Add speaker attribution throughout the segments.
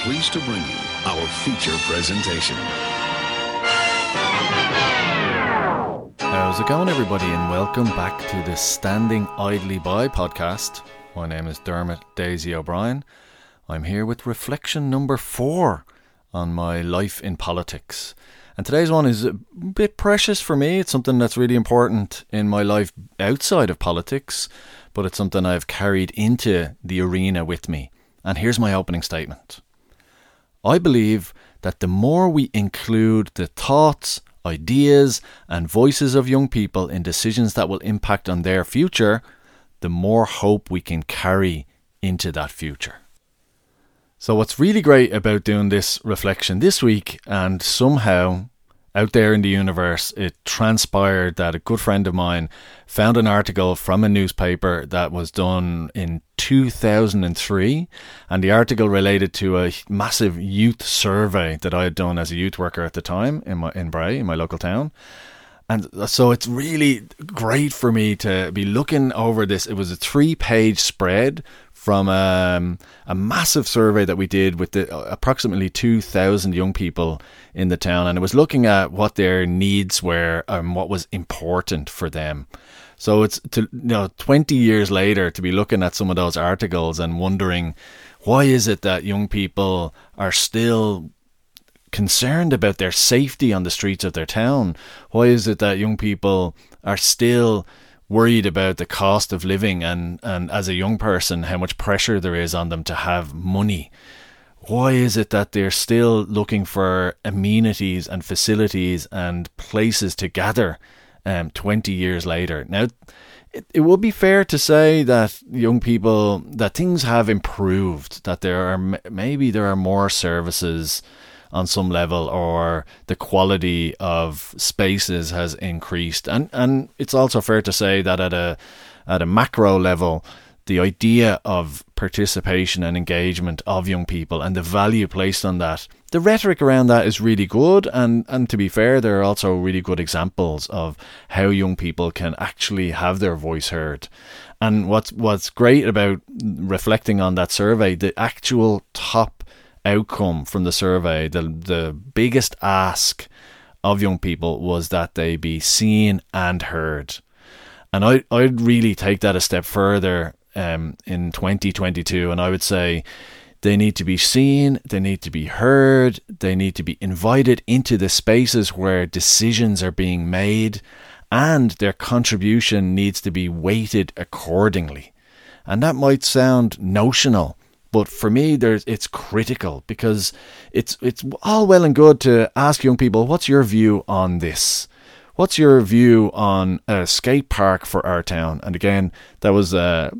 Speaker 1: pleased to bring you our feature presentation.
Speaker 2: How's it going, everybody, and welcome back to the Standing Idly By podcast. My name is Dermot Daisy O'Brien. I'm here with reflection number four on my life in politics. And today's one is a bit precious for me. It's something that's really important in my life outside of politics, but it's something I've carried into the arena with me. And here's my opening statement I believe that the more we include the thoughts, ideas, and voices of young people in decisions that will impact on their future, the more hope we can carry into that future. So, what's really great about doing this reflection this week, and somehow out there in the universe, it transpired that a good friend of mine found an article from a newspaper that was done in 2003. And the article related to a massive youth survey that I had done as a youth worker at the time in, my, in Bray, in my local town. And so it's really great for me to be looking over this. It was a three page spread from um, a massive survey that we did with the, uh, approximately 2,000 young people in the town, and it was looking at what their needs were and what was important for them. So it's to you know 20 years later to be looking at some of those articles and wondering why is it that young people are still concerned about their safety on the streets of their town? Why is it that young people are still worried about the cost of living and, and as a young person how much pressure there is on them to have money. Why is it that they're still looking for amenities and facilities and places to gather um, 20 years later? Now, it, it would be fair to say that young people, that things have improved, that there are maybe there are more services on some level or the quality of spaces has increased. And and it's also fair to say that at a at a macro level the idea of participation and engagement of young people and the value placed on that the rhetoric around that is really good. And and to be fair there are also really good examples of how young people can actually have their voice heard. And what's what's great about reflecting on that survey the actual top outcome from the survey, the the biggest ask of young people was that they be seen and heard. And I I'd really take that a step further um, in 2022, and I would say they need to be seen, they need to be heard, they need to be invited into the spaces where decisions are being made, and their contribution needs to be weighted accordingly. And that might sound notional, but for me, there's it's critical because it's it's all well and good to ask young people, what's your view on this? What's your view on a skate park for our town? And again, that was uh,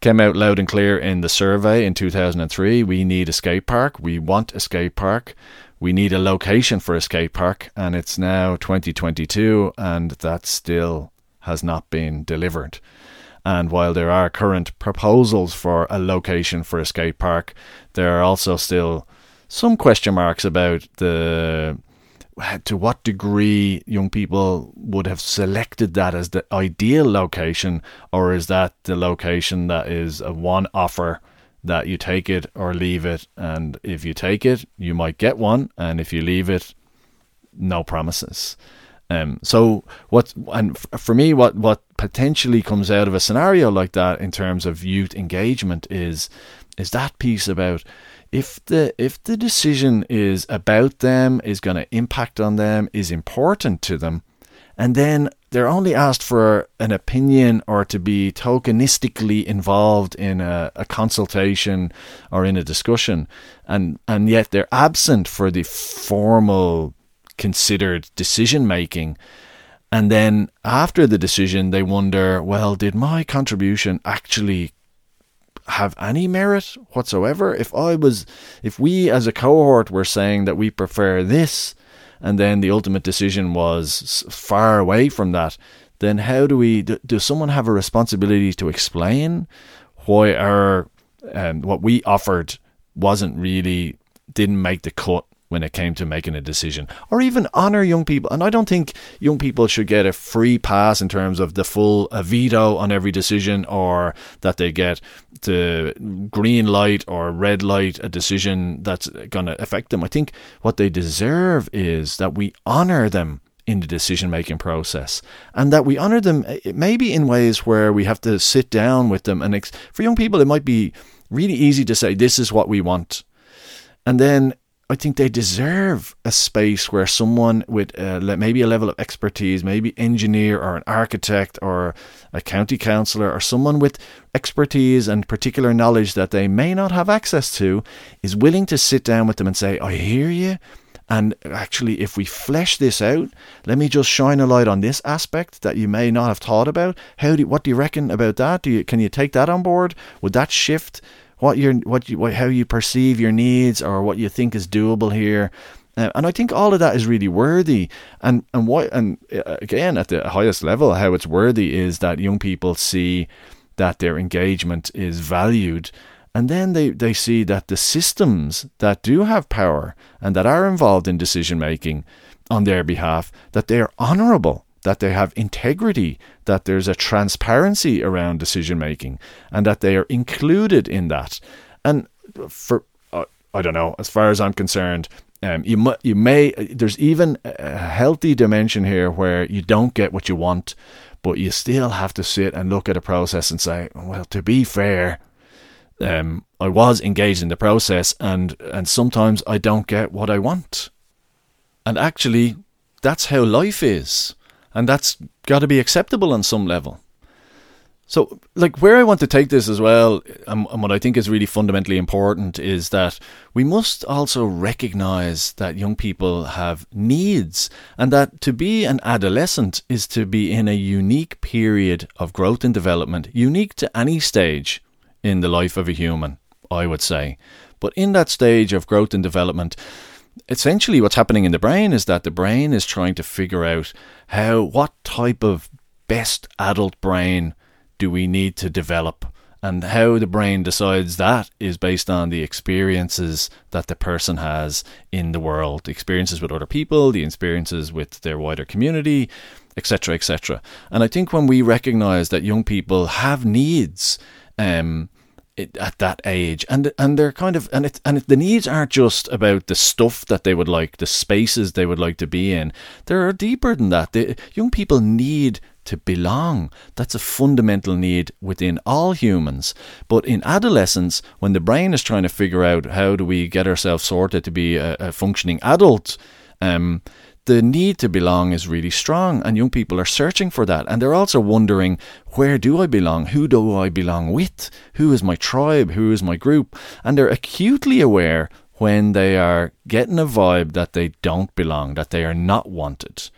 Speaker 2: came out loud and clear in the survey in 2003. We need a skate park. We want a skate park. We need a location for a skate park, and it's now 2022, and that still has not been delivered. And while there are current proposals for a location for a skate park, there are also still some question marks about the to what degree young people would have selected that as the ideal location, or is that the location that is a one offer that you take it or leave it? And if you take it, you might get one, and if you leave it, no promises. Um, so what and for me, what what potentially comes out of a scenario like that in terms of youth engagement is is that piece about if the if the decision is about them, is going to impact on them, is important to them, and then they're only asked for an opinion or to be tokenistically involved in a, a, consultation or in a discussion and and yet they're absent for the formal considered decision making. And then after the decision, they wonder, well, did my contribution actually have any merit whatsoever? If I was, if we as a cohort were saying that we prefer this, and then the ultimate decision was far away from that, then how do we, do, does someone have a responsibility to explain why our, um, what we offered wasn't really, didn't make the cut when it came to making a decision or even honor young people. And I don't think young people should get a free pass in terms of the full veto on every decision or that they get the green light or red light a decision that's going to affect them. I think what they deserve is that we honor them in the decision making process and that we honor them eh, maybe in ways where we have to sit down with them and ex- for young people it might be really easy to say this is what we want and then I think they deserve a space where someone with uh, maybe a level of expertise, maybe engineer or an architect or a county councillor or someone with expertise and particular knowledge that they may not have access to, is willing to sit down with them and say, "I hear you." And actually, if we flesh this out, let me just shine a light on this aspect that you may not have thought about. How do what do you reckon about that? Do you can you take that on board? Would that shift what your what you what, how you perceive your needs or what you think is doable here? Uh, and I think all of that is really worthy. And and what and uh, again at the highest level, how it's worthy is that young people see that their engagement is valued and then they, they see that the systems that do have power and that are involved in decision making on their behalf, that they are honourable, that they have integrity, that there's a transparency around decision making, and that they are included in that. And for uh, I don't know, as far as I'm concerned, um, you mu- you may there's even a healthy dimension here where you don't get what you want, but you still have to sit and look at a process and say, well, to be fair, um, I was engaged in the process, and and sometimes I don't get what I want. And actually, that's how life is, and that's got to be acceptable on some level. So, like, where I want to take this as well, and, and, what I think is really fundamentally important, is that we must also recognize that young people have needs, and that to be an adolescent is to be in a unique period of growth and development, unique to any stage in the life of a human, I would say. But in that stage of growth and development, essentially what's happening in the brain is that the brain is trying to figure out how what type of best adult brain do we need to develop? And how the brain decides that is based on the experiences that the person has in the world. The experiences with other people the experiences with their wider community etc etc and i think when we recognize that young people have needs um, at that age, and and they're kind of and it and it, the needs aren't just about the stuff that they would like, the spaces they would like to be in. There are deeper than that. The, young people need to belong. That's a fundamental need within all humans. But in adolescence, when the brain is trying to figure out how do we get ourselves sorted to be a, a functioning adult, um, the need to belong is really strong, and young people are searching for that. And they're also wondering, where do I belong? Who do I belong with? Who is my tribe? Who is my group? And they're acutely aware when they are getting a vibe that they don't belong, that they are not wanted.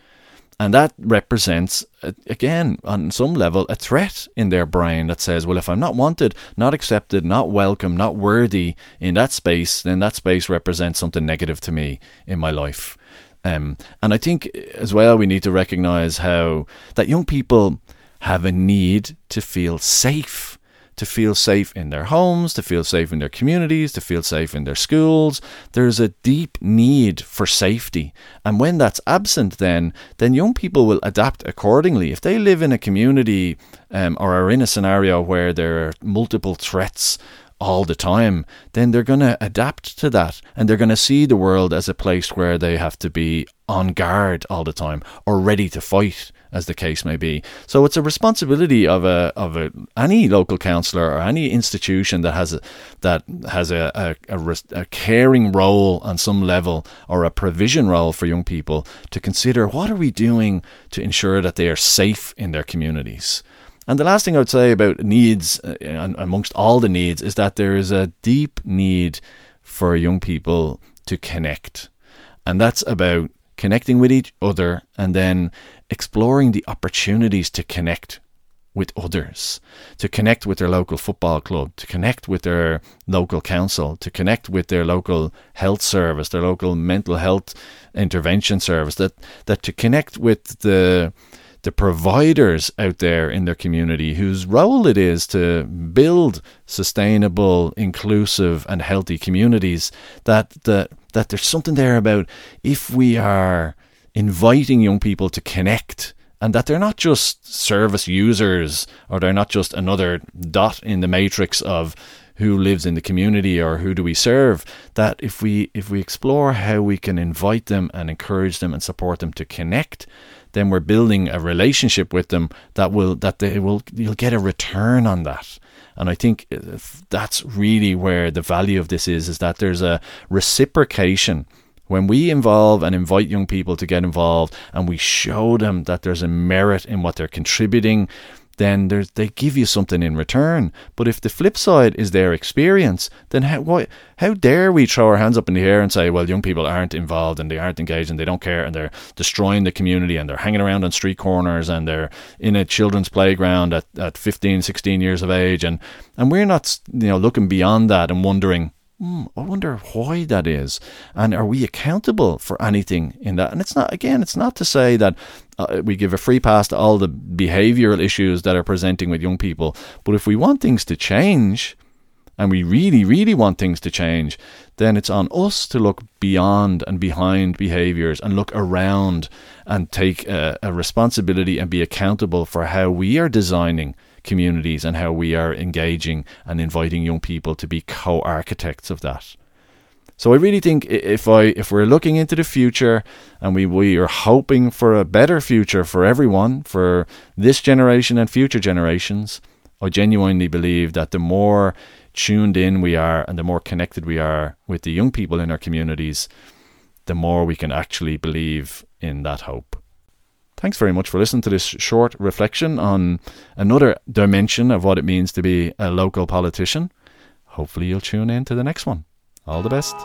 Speaker 2: And that represents, again, on some level, a threat in their brain that says, well, if I'm not wanted, not accepted, not welcome, not worthy in that space, then that space represents something negative to me in my life. Um, and I think as well we need to recognize how that young people have a need to feel safe, to feel safe in their homes, to feel safe in their communities, to feel safe in their schools. There's a deep need for safety. And when that's absent, then then young people will adapt accordingly. If they live in a community um, or are in a scenario where there are multiple threats all the time, then they're going to adapt to that and they're going to see the world as a place where they have to be on guard all the time or ready to fight as the case may be. So it's a responsibility of a of a any local councillor or any institution that has a that has a a, a a, caring role on some level or a provision role for young people to consider what are we doing to ensure that they are safe in their communities. And the last thing I would say about needs, uh, amongst all the needs, is that there is a deep need for young people to connect. And that's about connecting with each other and then exploring the opportunities to connect with others, to connect with their local football club, to connect with their local council, to connect with their local health service, their local mental health intervention service, that, that to connect with the the providers out there in their community whose role it is to build sustainable, inclusive, and healthy communities. That that that there's something there about if we are inviting young people to connect and that they're not just service users or they're not just another dot in the matrix of who lives in the community or who do we serve that if we if we explore how we can invite them and encourage them and support them to connect then we're building a relationship with them that will that they will you'll get a return on that. And I think uh, that's really where the value of this is is that there's a reciprocation. When we involve and invite young people to get involved and we show them that there's a merit in what they're contributing then they give you something in return. But if the flip side is their experience, then how, why, how dare we throw our hands up in the air and say, well, young people aren't involved and they aren't engaged and they don't care and they're destroying the community and they're hanging around on street corners and they're in a children's playground at, at 15, 16 years of age. And, and we're not you know, looking beyond that and wondering, Mm, I wonder why that is. And are we accountable for anything in that? And it's not, again, it's not to say that uh, we give a free pass to all the behavioral issues that are presenting with young people. But if we want things to change, and we really, really want things to change, then it's on us to look beyond and behind behaviors and look around and take a, a responsibility and be accountable for how we are designing communities and how we are engaging and inviting young people to be co-architects of that. So I really think if I if we're looking into the future and we, we are hoping for a better future for everyone, for this generation and future generations, I genuinely believe that the more tuned in we are and the more connected we are with the young people in our communities, the more we can actually believe in that hope. Thanks very much for listening to this short reflection on another dimension of what it means to be a local politician. Hopefully, you'll tune in to the next one. All the best.